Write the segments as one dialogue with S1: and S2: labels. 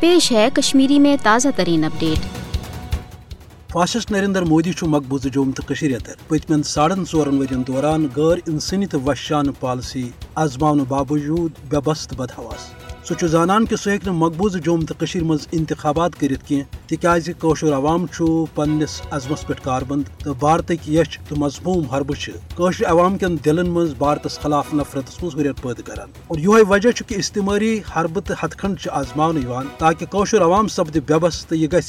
S1: پیش ہے کشمیری میں تازہ ترین اپڈیٹ۔
S2: فاسسٹ نریندر مودی مقبوضہ جوم تو اتر پتم ساڑن ورن ورین دوران غیر انسانی تو وشان پالسی آزما باوجود بے بست بدہواس سہ زانان کہ سہ ہوں مقبوضہ جوم تو مز انتخابات کرت کی تاز قشر عوام پنس عزمس پہ کاربند تو بھارتک یچھ تو مضموم حربہ عوام کن دلن مز بھارتس خلاف نفرتس مز ہر پید کران اور یہ وجہ کہ استعماری حربہ تو ہتھ کھنڈ آزمان تاکہ کوشر عوام سپد بے بس تو یہ گھر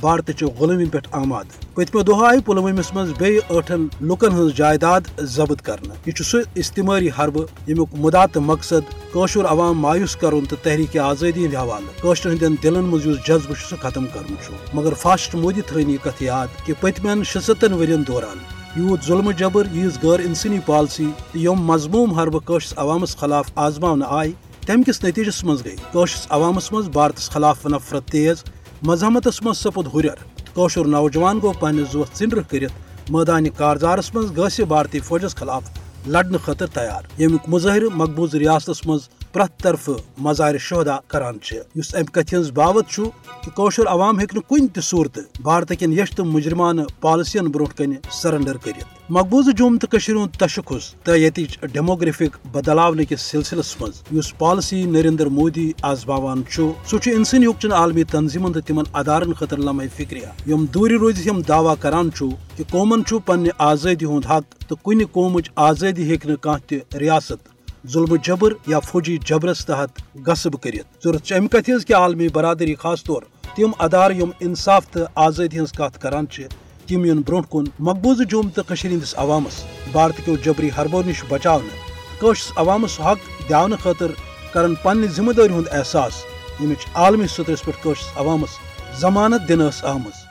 S2: بھارت چہ غلومی پہ آماد۔ پتمو دہ آئی پلوامس مز بیٹھن لکن ہز جائیداد ضبط کرنا یہ سہ استعماری حربہ یمیک مدا تو مقصد کوشر عوام مایوس کرن تو تحریک آزادی ہند حوالہ۔ کوشر ہند دلن مز جذبہ سہ ختم کرن مگر فاسٹ مودی تھن یہ کت یاد کہ پتمین شستن ورین دوران یوت ظلم جبر یس غیر انسانی پالسی یم مضموم حربہ کوشس عوامس خلاف آزما آئی تم کس نتیجس مز گئی۔ کوشس عوامس مز بھارتس خلاف نفرت تیز مزاحمتس من سپد ہوشر نوجوان گو پنہ زوت ژنڈر کرت میدان کارزارس من گھس بھارتی فوجس خلاف لڑنے خاطر تیار۔ یمیک مظاہر مقبوض ریاستس مز پرت طرف مظاہر شہدا کران اس ام کت باوت کوشر عوام ہیکہ کن تہ بھارت کن یش تو مجرمانہ پالسین برو کن سرنڈر کرت مقبوضہ جوم تو تشخص تو یتچ ڈیموگرافک بدلاو کس سلسلس مز اس پالسی نریندر مودی آزماوان سہ انسانی حقچن عالمی تنظیمن تو تمن ادارن خاطر لمحہ فکریہ یم دور روز ہم دعوی کران کہ قومن پنہ آزادی ہند حق تو کن قومچ آزادی ہیکہ کھانا ریاست ظلم جبر یا فوجی جبرس تحت غصب کرت ضرورت ام کت کہ عالمی برادری خاص طور تم ادار یم انصاف تو آزادی ہز کت کران تم یون برو کن مقبوضہ جوم تو ہندس عوامس، بھارت کیو جبری حربو نش بچاؤنس عوامس حق دیا خاطر کرن پنہ ذمہ داری ہند احساس یمچ عالمی سطرس پہ عوامس ضمانت دن آمت